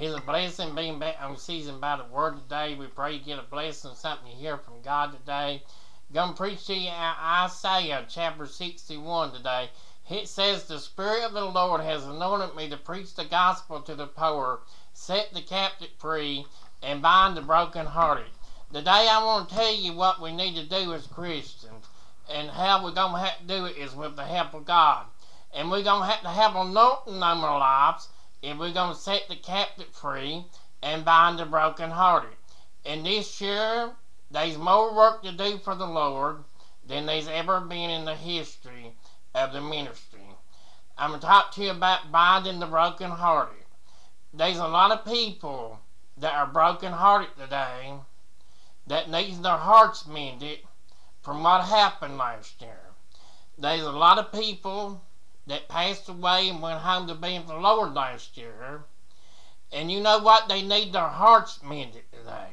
It's a blessing being back on season by the word today. We pray you get a blessing, something you hear from God today. Gonna preach to you Isaiah chapter 61 today. It says, The Spirit of the Lord has anointed me to preach the gospel to the poor, set the captive free, and bind the brokenhearted. Today I want to tell you what we need to do as Christians. And how we're going to have to do it is with the help of God. And we're going to have to have anointing on our lives if we're going to set the captive free and bind the brokenhearted. And this year, there's more work to do for the Lord than there's ever been in the history of the ministry. I'm going to talk to you about binding the brokenhearted. There's a lot of people that are brokenhearted today that needs their hearts mended from what happened last year. There's a lot of people that passed away and went home to be with the Lord last year. And you know what? They need their hearts mended today.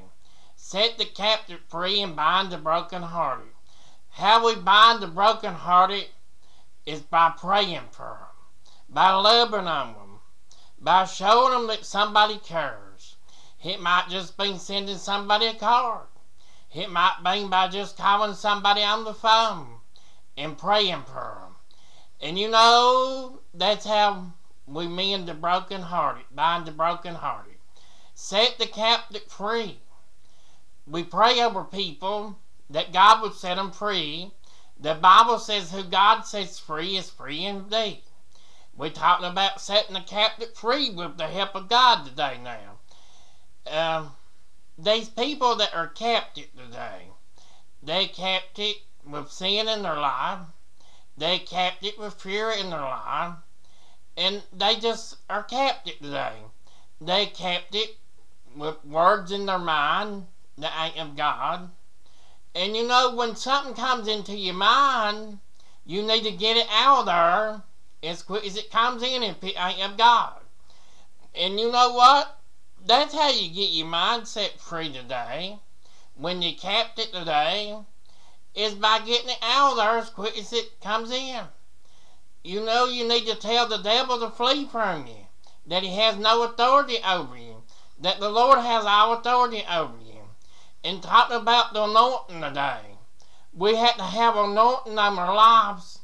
Set the captive free and bind the brokenhearted. How we bind the brokenhearted is by praying for them, by loving on them, by showing them that somebody cares. It might just be sending somebody a card. It might be by just calling somebody on the phone and praying for them. And you know, that's how we mend the brokenhearted, bind the brokenhearted. Set the captive free. We pray over people that God would set them free. The Bible says who God sets free is free indeed. We're talking about setting the captive free with the help of God today now. Um, these people that are captive today, they captive with sin in their life. They kept it with fear in their life. And they just are kept it today. They kept it with words in their mind that ain't of God. And you know, when something comes into your mind, you need to get it out of there as quick as it comes in if it ain't of God. And you know what? That's how you get your mind set free today. When you capped it today, is by getting it out of there as quick as it comes in. You know you need to tell the devil to flee from you, that he has no authority over you, that the Lord has all authority over you. And talking about the anointing today, we had to have anointing on our lives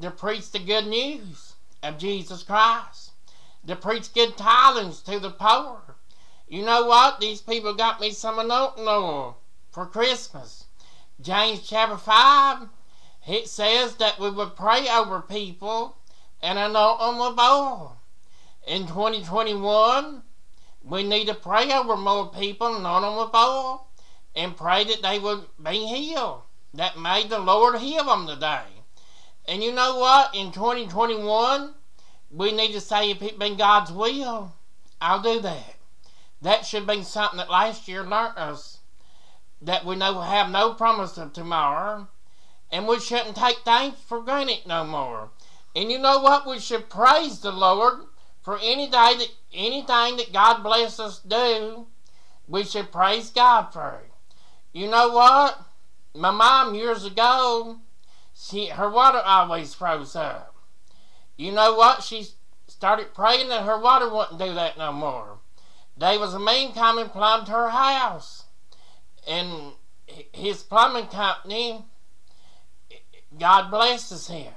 to preach the good news of Jesus Christ, to preach good tidings to the poor. You know what? These people got me some anointing oil for Christmas. James chapter 5, it says that we would pray over people and anoint them with oil. In 2021, we need to pray over more people and anoint them with oil and pray that they would be healed. That made the Lord heal them today. And you know what? In 2021, we need to say if it been God's will, I'll do that. That should be something that last year learned us that we know have no promise of tomorrow, and we shouldn't take things for granted no more. And you know what? We should praise the Lord for any day that anything that God bless us do. We should praise God for it. You know what? My mom years ago, she her water always froze up. You know what? She started praying that her water wouldn't do that no more. There was a man coming plumbed her house and his plumbing company, God blesses him.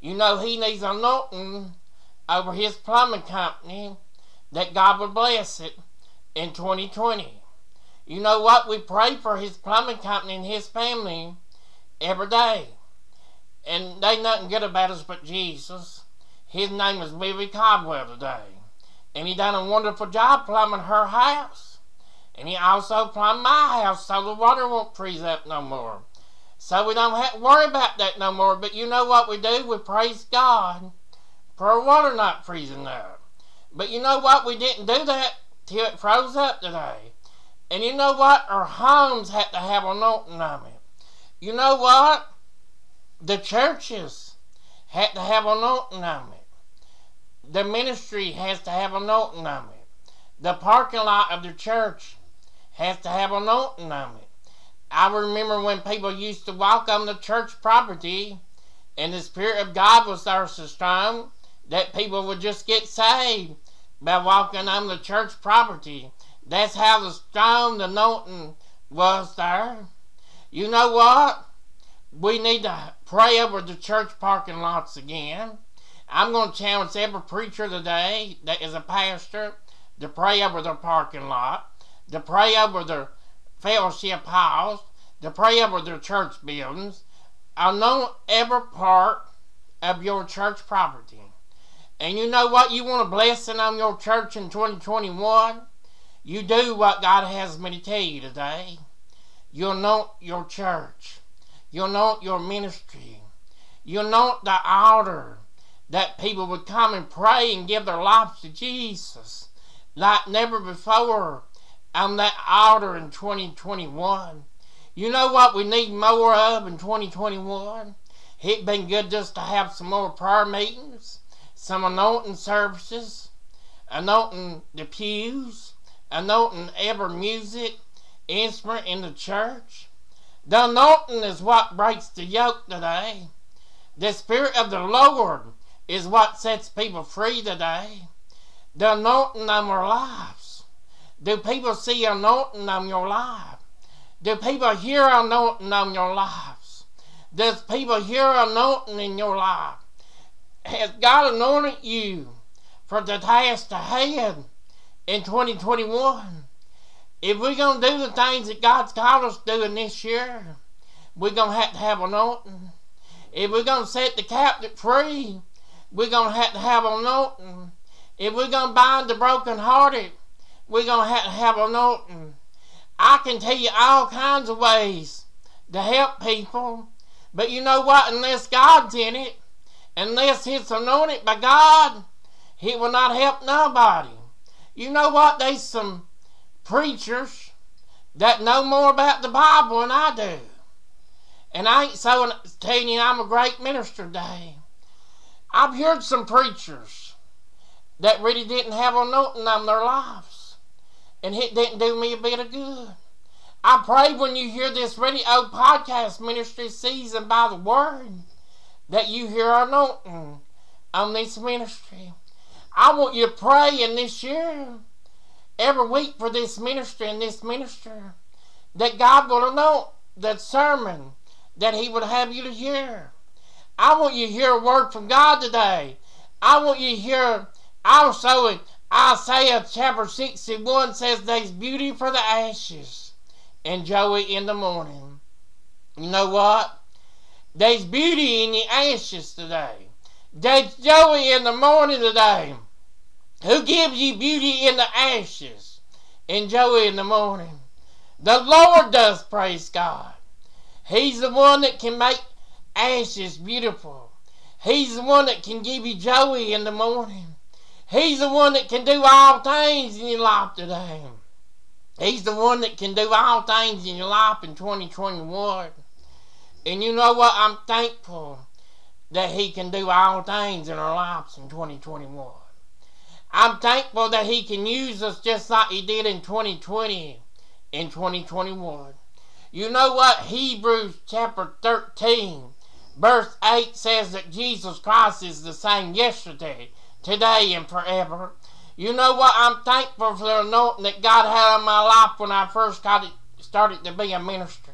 You know, he needs a anointing over his plumbing company that God will bless it in 2020. You know what? We pray for his plumbing company and his family every day. And they nothing good about us but Jesus. His name is Willie Caldwell today. And he done a wonderful job plumbing her house. And he also plumbed my house so the water won't freeze up no more. So we don't have to worry about that no more. But you know what we do? We praise God for water not freezing up. But you know what? We didn't do that till it froze up today. And you know what? Our homes had to have anointing on it. You know what? The churches had to have anointing on it. The ministry has to have anointing on it. The parking lot of the church has to have anointing on it. I remember when people used to walk on the church property and the Spirit of God was there so strong that people would just get saved by walking on the church property. That's how the strong the anointing was there. You know what? We need to pray over the church parking lots again. I'm going to challenge every preacher today that is a pastor to pray over their parking lot, to pray over their fellowship halls, to pray over their church buildings. I know every part of your church property. And you know what? You want a blessing on your church in 2021? You do what God has me to tell you today. You'll know your church. You'll know your ministry. You'll know the altar that people would come and pray and give their lives to Jesus like never before on that altar in 2021. You know what we need more of in 2021? It'd been good just to have some more prayer meetings some anointing services, anointing the pews, anointing every music instrument in the church. The anointing is what breaks the yoke today. The Spirit of the Lord is what sets people free today. The anointing on our lives. Do people see anointing on your life? Do people hear anointing on your lives? Does people hear anointing in your life? has God anointed you for the task ahead in 2021? If we're going to do the things that God's called us to do in this year, we're going to have to have anointing. If we're going to set the captive free, we're going to have to have anointing. If we're going to bind the brokenhearted, we're going to have to have anointing. I can tell you all kinds of ways to help people, but you know what? Unless God's in it, Unless it's anointed by God, he will not help nobody. You know what? There's some preachers that know more about the Bible than I do. And I ain't so telling you I'm a great minister today. I've heard some preachers that really didn't have anointing on their lives. And it didn't do me a bit of good. I pray when you hear this radio podcast ministry seasoned by the word that you hear anointing on this ministry. I want you to pray in this year, every week for this ministry and this minister, that God will anoint that sermon that He would have you to hear. I want you to hear a word from God today. I want you to hear also Isaiah chapter 61 says there's beauty for the ashes and joy in the morning. You know what? There's beauty in the ashes today. There's joy in the morning today. Who gives you beauty in the ashes and joy in the morning? The Lord does, praise God. He's the one that can make ashes beautiful. He's the one that can give you joy in the morning. He's the one that can do all things in your life today. He's the one that can do all things in your life in 2021. And you know what? I'm thankful that He can do all things in our lives in 2021. I'm thankful that He can use us just like He did in 2020 in 2021. You know what? Hebrews chapter 13, verse 8 says that Jesus Christ is the same yesterday, today, and forever. You know what? I'm thankful for the anointing that God had on my life when I first got it, started to be a minister.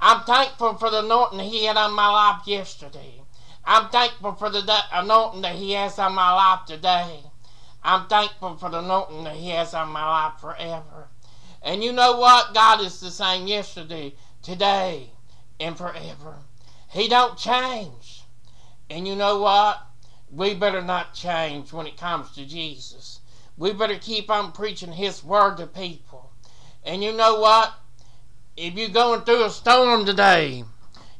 I'm thankful for the anointing He had on my life yesterday. I'm thankful for the anointing that He has on my life today. I'm thankful for the anointing that He has on my life forever. And you know what? God is the same yesterday, today, and forever. He don't change. And you know what? We better not change when it comes to Jesus. We better keep on preaching His word to people. And you know what? If you're going through a storm today,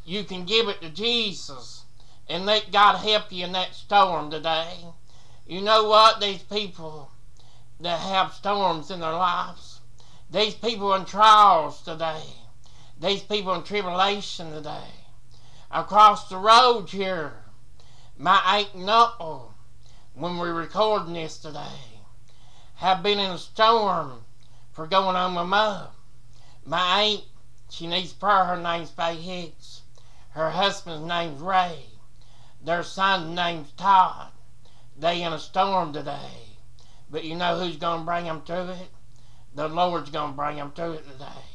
you can give it to Jesus and let God help you in that storm today. You know what? These people that have storms in their lives, these people in trials today, these people in tribulation today, across the road here, my aunt and uncle, when we're recording this today, have been in a storm for going on my mom. My aunt she needs prayer. Her name's Faye Hicks. Her husband's name's Ray. Their son's name's Todd. They in a storm today. But you know who's going to bring them through it? The Lord's going to bring them through it today.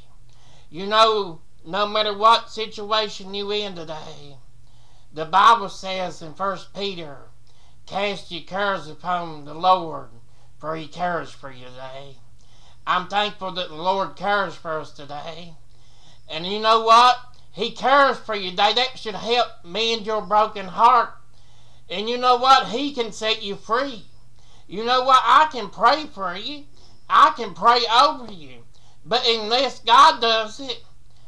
You know, no matter what situation you in today, the Bible says in First Peter, cast your cares upon the Lord, for he cares for you today. I'm thankful that the Lord cares for us today. And you know what? He cares for you today. That should help mend your broken heart. And you know what? He can set you free. You know what? I can pray for you. I can pray over you. But unless God does it,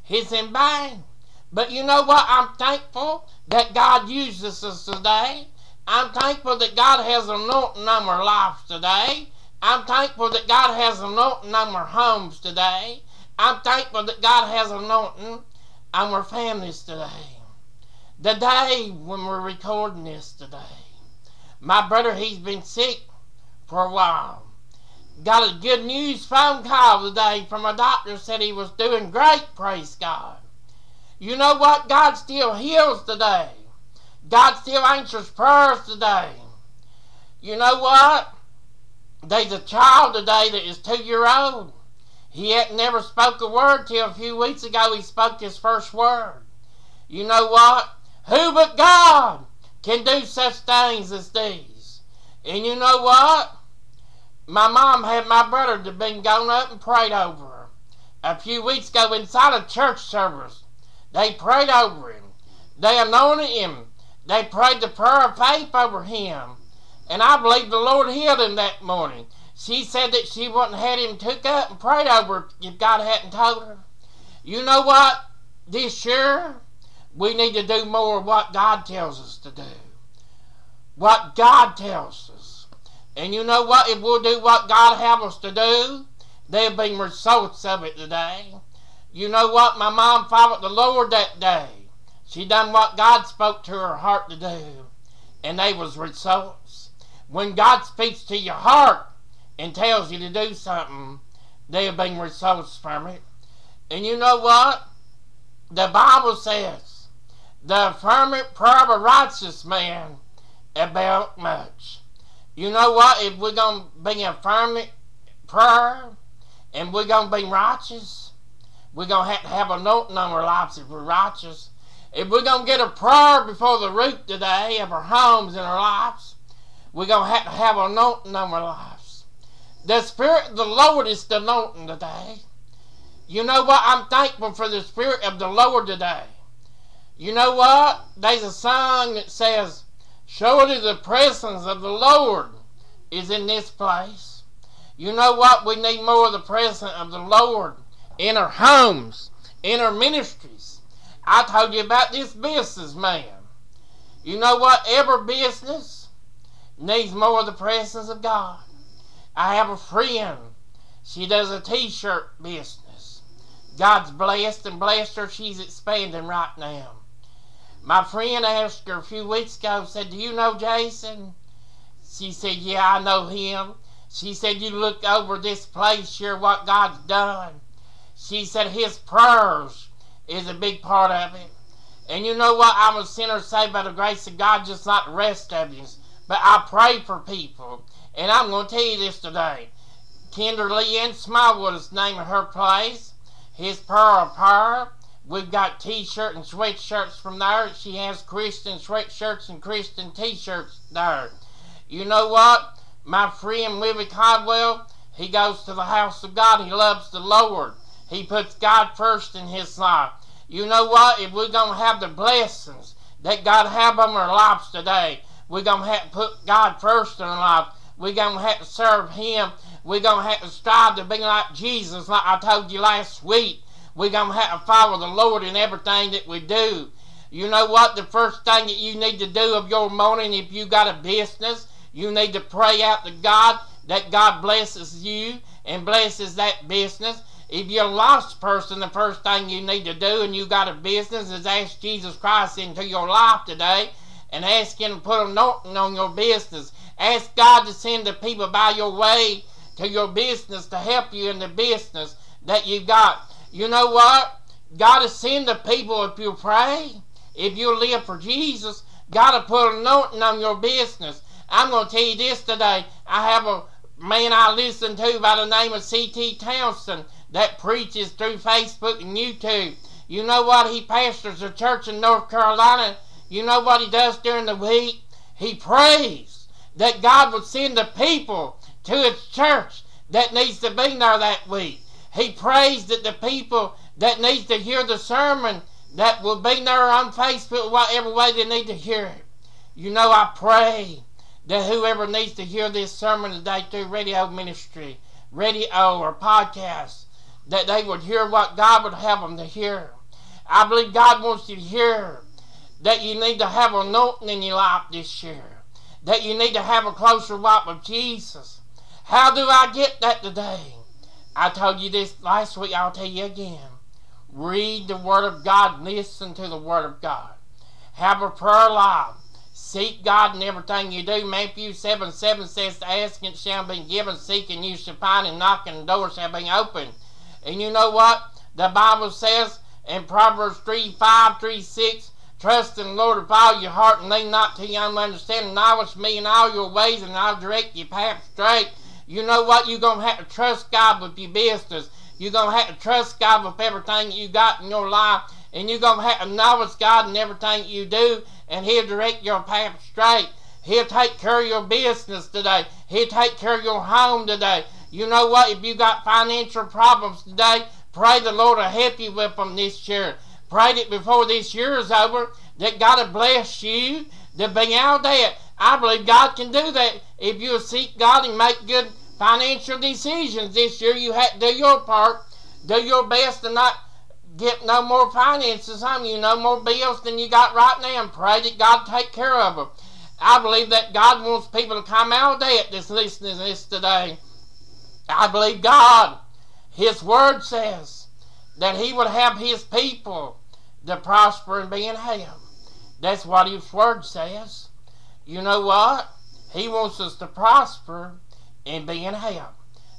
it's in vain. But you know what? I'm thankful that God uses us today. I'm thankful that God has anointing on our lives today. I'm thankful that God has anointing on our homes today. I'm thankful that God has anointing on our families today. The day when we're recording this today, my brother, he's been sick for a while. Got a good news phone call today from a doctor said he was doing great, praise God. You know what? God still heals today. God still answers prayers today. You know what? There's a child today that is two year old. He had never spoke a word till a few weeks ago he spoke his first word. You know what? Who but God can do such things as these? And you know what? My mom had my brother to been gone up and prayed over her. A few weeks ago inside a church service, they prayed over him. They anointed him. They prayed the prayer of faith over him. And I believe the Lord healed him that morning. She said that she wouldn't had him took up and prayed over if God hadn't told her. You know what? This year, we need to do more of what God tells us to do. What God tells us. And you know what? If we'll do what God have us to do, there'll be results of it today. You know what? My mom followed the Lord that day. She done what God spoke to her heart to do. And they was results. When God speaks to your heart and tells you to do something, there'll be results from it. And you know what? The Bible says, the affirmative prayer of a righteous man about much. You know what? If we're going to be a firm prayer and we're going to be righteous, we're going to have to have a note on our lives if we're righteous. If we're going to get a prayer before the root today of our homes and our lives, we're going to have to have a note our lives. The Spirit of the Lord is the anointing today. You know what? I'm thankful for the Spirit of the Lord today. You know what? There's a song that says, Surely the presence of the Lord is in this place. You know what? We need more of the presence of the Lord in our homes, in our ministries. I told you about this business man. You know what? Every business needs more of the presence of God. I have a friend. She does a t-shirt business. God's blessed and blessed her. She's expanding right now. My friend asked her a few weeks ago, said, Do you know Jason? She said, Yeah, I know him. She said, You look over this place here, what God's done. She said, His prayers is a big part of it. And you know what? I'm a sinner saved by the grace of God, just like the rest of you. But I pray for people. And I'm going to tell you this today. Kimberly Ann Smallwood is of her place. His prayer of prayer We've got t-shirt and sweatshirts from there. She has Christian sweatshirts and Christian t-shirts there. You know what? My friend Willie Caldwell, he goes to the house of God. He loves the Lord. He puts God first in his life. You know what? If we're going to have the blessings that God have on our lives today, we're going to have to put God first in our life. We're going to have to serve Him. We're going to have to strive to be like Jesus, like I told you last week. We're going to have to follow the Lord in everything that we do. You know what? The first thing that you need to do of your morning, if you got a business, you need to pray out to God that God blesses you and blesses that business. If you're a lost person, the first thing you need to do and you got a business is ask Jesus Christ into your life today and ask Him to put a note on your business. Ask God to send the people by your way to your business to help you in the business that you've got. You know what? God to send the people if you pray, if you live for Jesus. God to put a note on your business. I'm going to tell you this today. I have a man I listen to by the name of C.T. Townsend that preaches through Facebook and YouTube. You know what? He pastors a church in North Carolina. You know what he does during the week? He prays that God would send the people to his church that needs to be there that week. He prays that the people that needs to hear the sermon that will be there on Facebook, whatever way they need to hear it. You know, I pray that whoever needs to hear this sermon today through radio ministry, radio or podcast, that they would hear what God would have them to hear. I believe God wants you to hear that you need to have anointing in your life this year, that you need to have a closer walk with Jesus. How do I get that today? I told you this last week, I'll tell you again. Read the Word of God, listen to the Word of God. Have a prayer life. Seek God in everything you do. Matthew 7 7 says, Ask and shall be given, seek and you shall find, and knock and the door shall be opened. And you know what? The Bible says in Proverbs 3 5 3 6, Trust in the Lord with all your heart and lean not to your own understanding. Knowledge me in all your ways, and I'll direct your path straight. You know what? You're going to have to trust God with your business. You're going to have to trust God with everything you got in your life. And you're going to have to know God in everything you do. And He'll direct your path straight. He'll take care of your business today. He'll take care of your home today. You know what? If you got financial problems today, pray the Lord will help you with them this year. Pray that before this year is over, that God will bless you to be out there. I believe God can do that if you seek God and make good financial decisions this year. You have to do your part, do your best to not get no more finances on you, no more bills than you got right now, and pray that God take care of them. I believe that God wants people to come out of debt that's listening to this today. I believe God, His Word says that He would have His people to prosper and be in health. That's what His Word says. You know what? He wants us to prosper and be in health.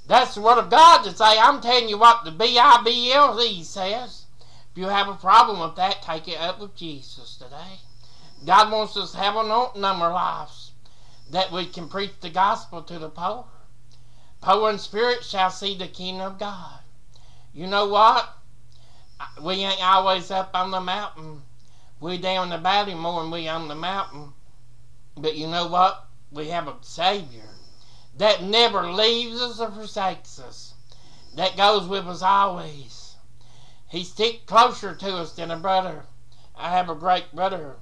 That's the Word of God to say. I'm telling you what the B-I-B-L-E says. If you have a problem with that, take it up with Jesus today. God wants us to have an anointing on our lives that we can preach the gospel to the poor. Poor in spirit shall see the kingdom of God. You know what? We ain't always up on the mountain. We down the valley more than we on the mountain. But you know what? We have a Savior that never leaves us or forsakes us, that goes with us always. He sticks closer to us than a brother. I have a great brother.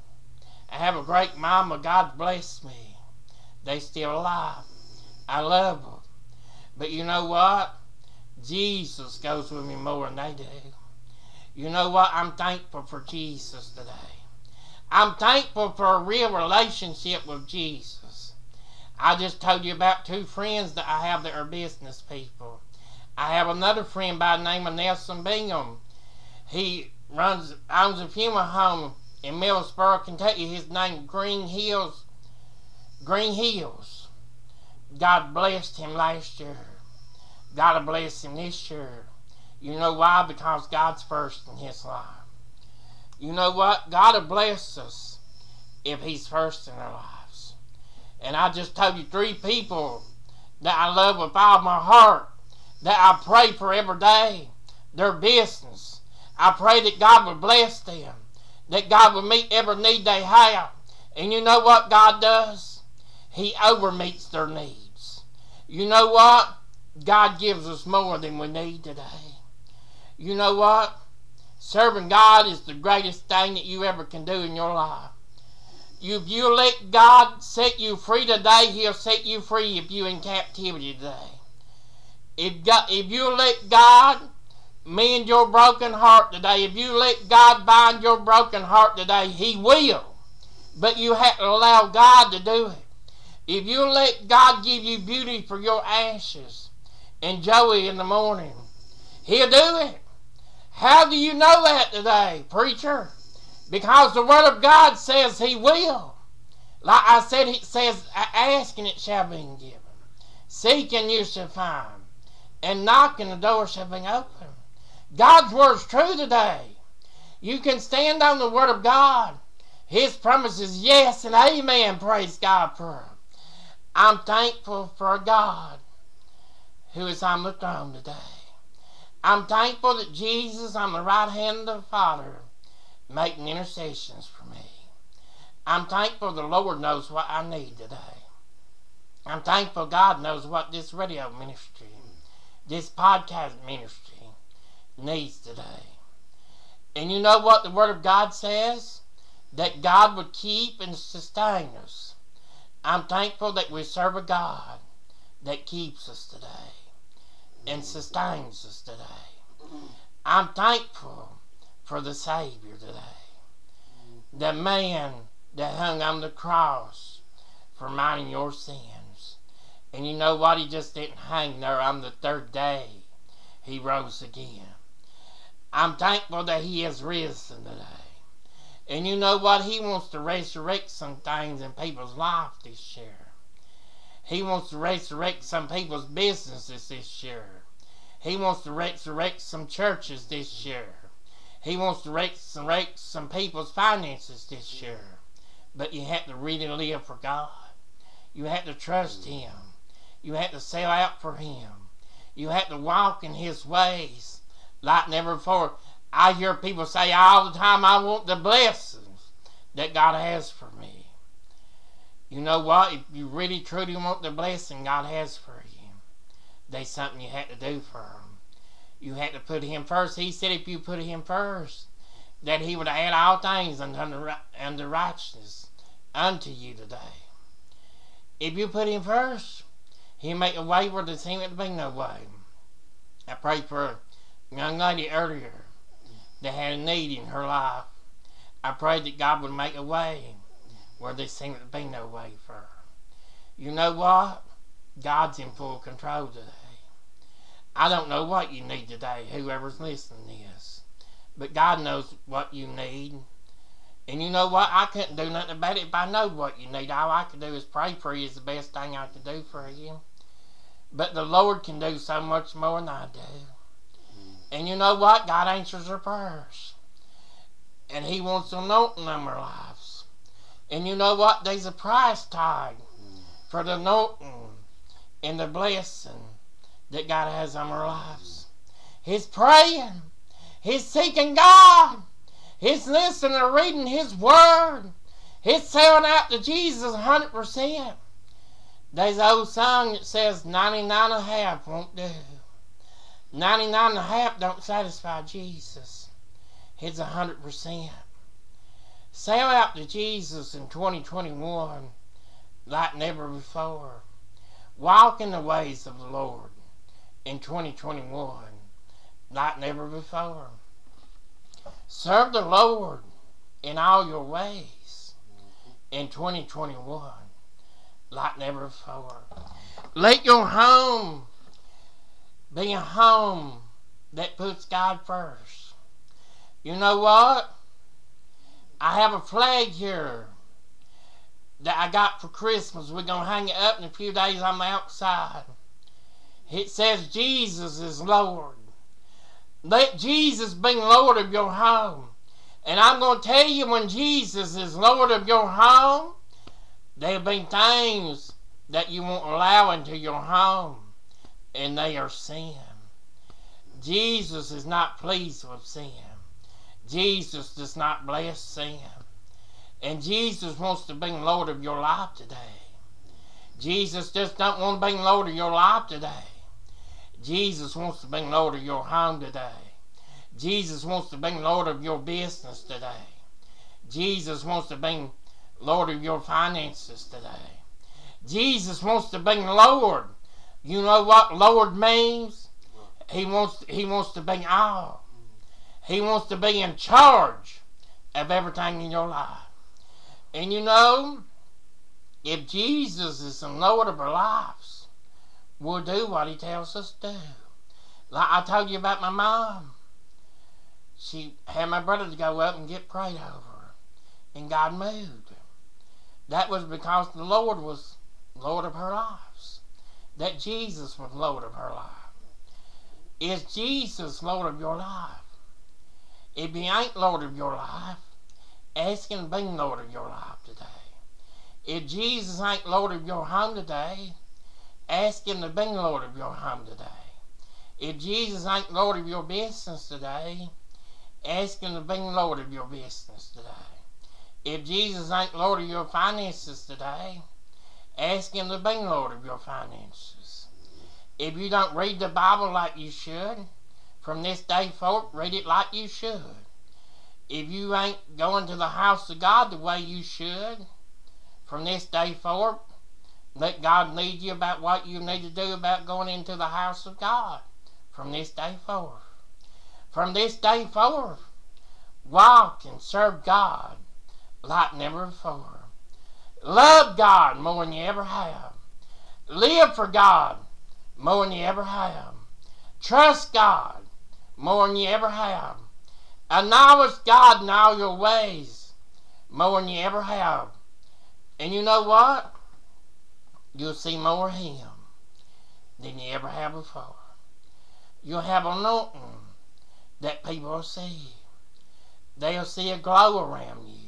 I have a great mama. God bless me. They still alive. I love them. But you know what? Jesus goes with me more than they do. You know what? I'm thankful for Jesus today. I'm thankful for a real relationship with Jesus. I just told you about two friends that I have that are business people. I have another friend by the name of Nelson Bingham. He runs owns a funeral home in Millsboro, Kentucky. His name Green Hills. Green Hills. God blessed him last year. God will bless him this year. You know why? Because God's first in his life. You know what? God will bless us if He's first in our lives. And I just told you three people that I love with all my heart, that I pray for every day, their business. I pray that God would bless them, that God would meet every need they have. And you know what God does? He overmeets their needs. You know what? God gives us more than we need today. You know what? Serving God is the greatest thing that you ever can do in your life. If you let God set you free today, He'll set you free if you're in captivity today. If, God, if you let God mend your broken heart today, if you let God bind your broken heart today, He will. But you have to allow God to do it. If you let God give you beauty for your ashes and joy in the morning, He'll do it. How do you know that today, preacher? Because the Word of God says He will. Like I said, it says, Ask and it shall be given. Seek and you shall find. And knock and the door shall be open. God's Word's true today. You can stand on the Word of God. His promises, yes and amen. Praise God for I'm thankful for God who is on the throne today. I'm thankful that Jesus on the right hand of the Father making intercessions for me. I'm thankful the Lord knows what I need today. I'm thankful God knows what this radio ministry, this podcast ministry needs today. And you know what the Word of God says? That God would keep and sustain us. I'm thankful that we serve a God that keeps us today and sustains us today. I'm thankful for the Savior today. The man that hung on the cross for mine and your sins. And you know what? He just didn't hang there on the third day. He rose again. I'm thankful that He has risen today. And you know what? He wants to resurrect some things in people's life this year. He wants to resurrect some people's businesses this year. He wants to resurrect some churches this year. He wants to resurrect some people's finances this year. But you have to really live for God. You have to trust mm. Him. You have to sell out for Him. You have to walk in His ways like never before. I hear people say all the time, I want the blessings that God has for me. You know what? If you really truly want the blessing God has for you, there's something you have to do for Him. You have to put Him first. He said if you put Him first, that He would add all things unto, unto righteousness unto you today. If you put Him first, He'll make a way where there seems to be no way. I prayed for a young lady earlier that had a need in her life. I prayed that God would make a way where there seemed to be no way for her. You know what? God's in full control today. I don't know what you need today, whoever's listening is. But God knows what you need. And you know what? I couldn't do nothing about it if I know what you need. All I can do is pray for you is the best thing I can do for you. But the Lord can do so much more than I do. And you know what? God answers our prayers. And He wants to anointing on our lives. And you know what? There's a price tag for the anointing and the blessing that God has on our lives. He's praying. He's seeking God. He's listening and reading His Word. He's selling out to Jesus 100%. There's an old song that says 99 and a half won't do. 99 and a half don't satisfy Jesus. It's 100%. Sell out to Jesus in 2021 like never before. Walk in the ways of the Lord in 2021 like never before. Serve the Lord in all your ways in 2021 like never before. Let your home be a home that puts God first. You know what? I have a flag here that I got for Christmas. We're going to hang it up in a few days on the outside. It says Jesus is Lord. Let Jesus be Lord of your home. And I'm going to tell you when Jesus is Lord of your home, there'll be things that you won't allow into your home and they are sin. Jesus is not pleased with sin. Jesus does not bless sin. And Jesus wants to be Lord of your life today. Jesus just don't want to be Lord of your life today. Jesus wants to be Lord of your home today. Jesus wants to be Lord of your business today. Jesus wants to be Lord of your finances today. Jesus wants to be Lord you know what Lord means? He wants he wants to be all. He wants to be in charge of everything in your life. And you know, if Jesus is the Lord of our lives, we'll do what he tells us to do. Like I told you about my mom. She had my brother to go up and get prayed over. And God moved. That was because the Lord was Lord of her lives that Jesus was Lord of her life. Is Jesus Lord of your life? If he ain't Lord of your life, ask him to be Lord of your life today. If Jesus ain't Lord of your home today, ask Him to be Lord of your home today. If Jesus ain't Lord of your business today, ask Him to be Lord of your business today. If Jesus ain't Lord of your finances today, ask Him to be Lord of your finances. If you don't read the Bible like you should, from this day forth, read it like you should. If you ain't going to the house of God the way you should, from this day forth, let God lead you about what you need to do about going into the house of God from this day forth. From this day forth, walk and serve God like never before. Love God more than you ever have. Live for God more than you ever have. Trust God more than you ever have. Acknowledge God in all your ways more than you ever have. And you know what? You'll see more of Him than you ever have before. You'll have an anointing that people will see. They'll see a glow around you.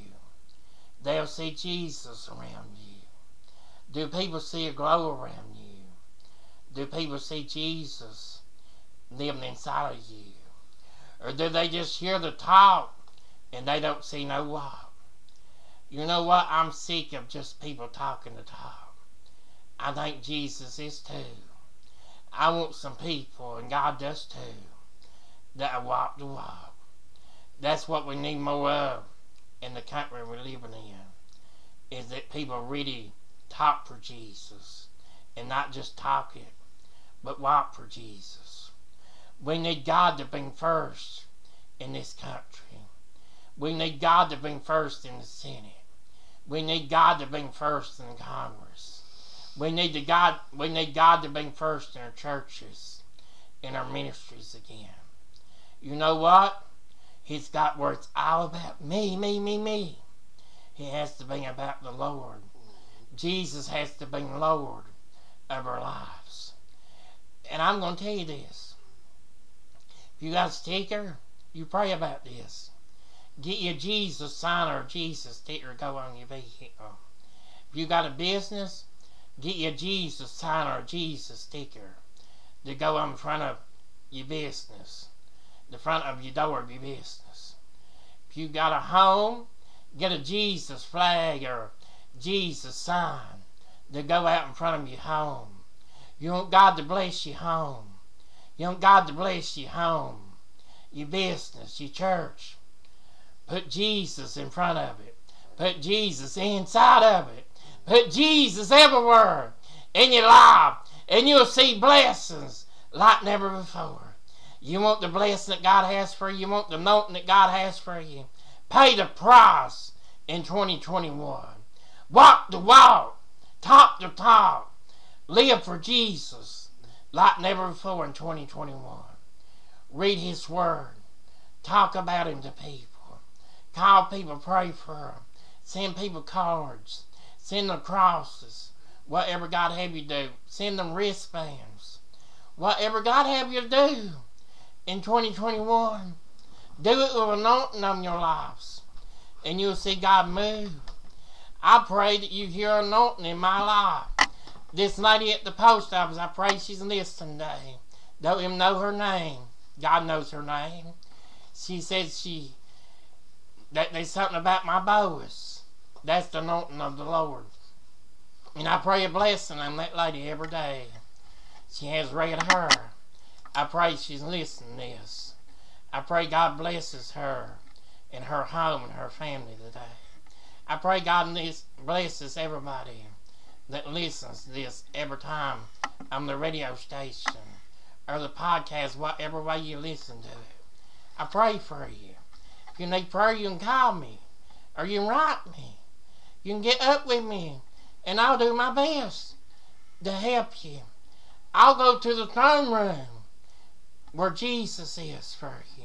They'll see Jesus around you. Do people see a glow around you? Do people see Jesus living inside of you? Or do they just hear the talk and they don't see no walk? You know what? I'm sick of just people talking the talk. I think Jesus is too. I want some people, and God does too, that walk the walk. That's what we need more of in the country we're living in, is that people really talk for Jesus and not just talk it, but walk for Jesus. We need God to be first in this country. We need God to be first in the Senate. We need God to be first in Congress. We need to God we need God to be first in our churches, in our ministries again. You know what? He's got where it's all about me, me, me, me. He has to be about the Lord. Jesus has to be Lord of our lives. And I'm going to tell you this. If you got a sticker, you pray about this. Get your Jesus sign or Jesus sticker go on your vehicle. If you got a business, get your Jesus sign or Jesus sticker to go on front of your business the front of your door of your business. If you got a home, get a Jesus flag or Jesus sign to go out in front of your home. You want God to bless your home. You want God to bless your home, your business, your church. Put Jesus in front of it. Put Jesus inside of it. Put Jesus everywhere in your life, and you'll see blessings like never before. You want the blessing that God has for you. You want the mountain that God has for you. Pay the price in 2021. Walk the walk. Talk the talk. Live for Jesus like never before in 2021. Read His Word. Talk about Him to people. Call people, pray for them. Send people cards. Send them crosses. Whatever God have you do. Send them wristbands. Whatever God have you do in 2021. Do it with anointing on your lives, and you'll see God move. I pray that you hear anointing in my life. This lady at the post office, I pray she's listening today. Don't even know her name. God knows her name. She says she that there's something about my boys. That's the anointing of the Lord. And I pray a blessing on that lady every day. She has red hair. I pray she's listening to this. I pray God blesses her and her home and her family today. I pray God blesses everybody that listens to this every time I'm on the radio station or the podcast, whatever way you listen to it. I pray for you. If you need prayer, you can call me or you can write me. You can get up with me and I'll do my best to help you. I'll go to the throne room where Jesus is for you.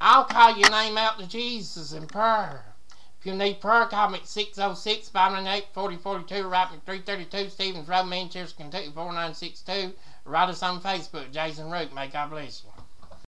I'll call your name out to Jesus in prayer. If you need prayer, call me at 606 598 4042. Write me 332 Stevens Road, Manchester, Kentucky 4962. Write us on Facebook, Jason Root. May God bless you.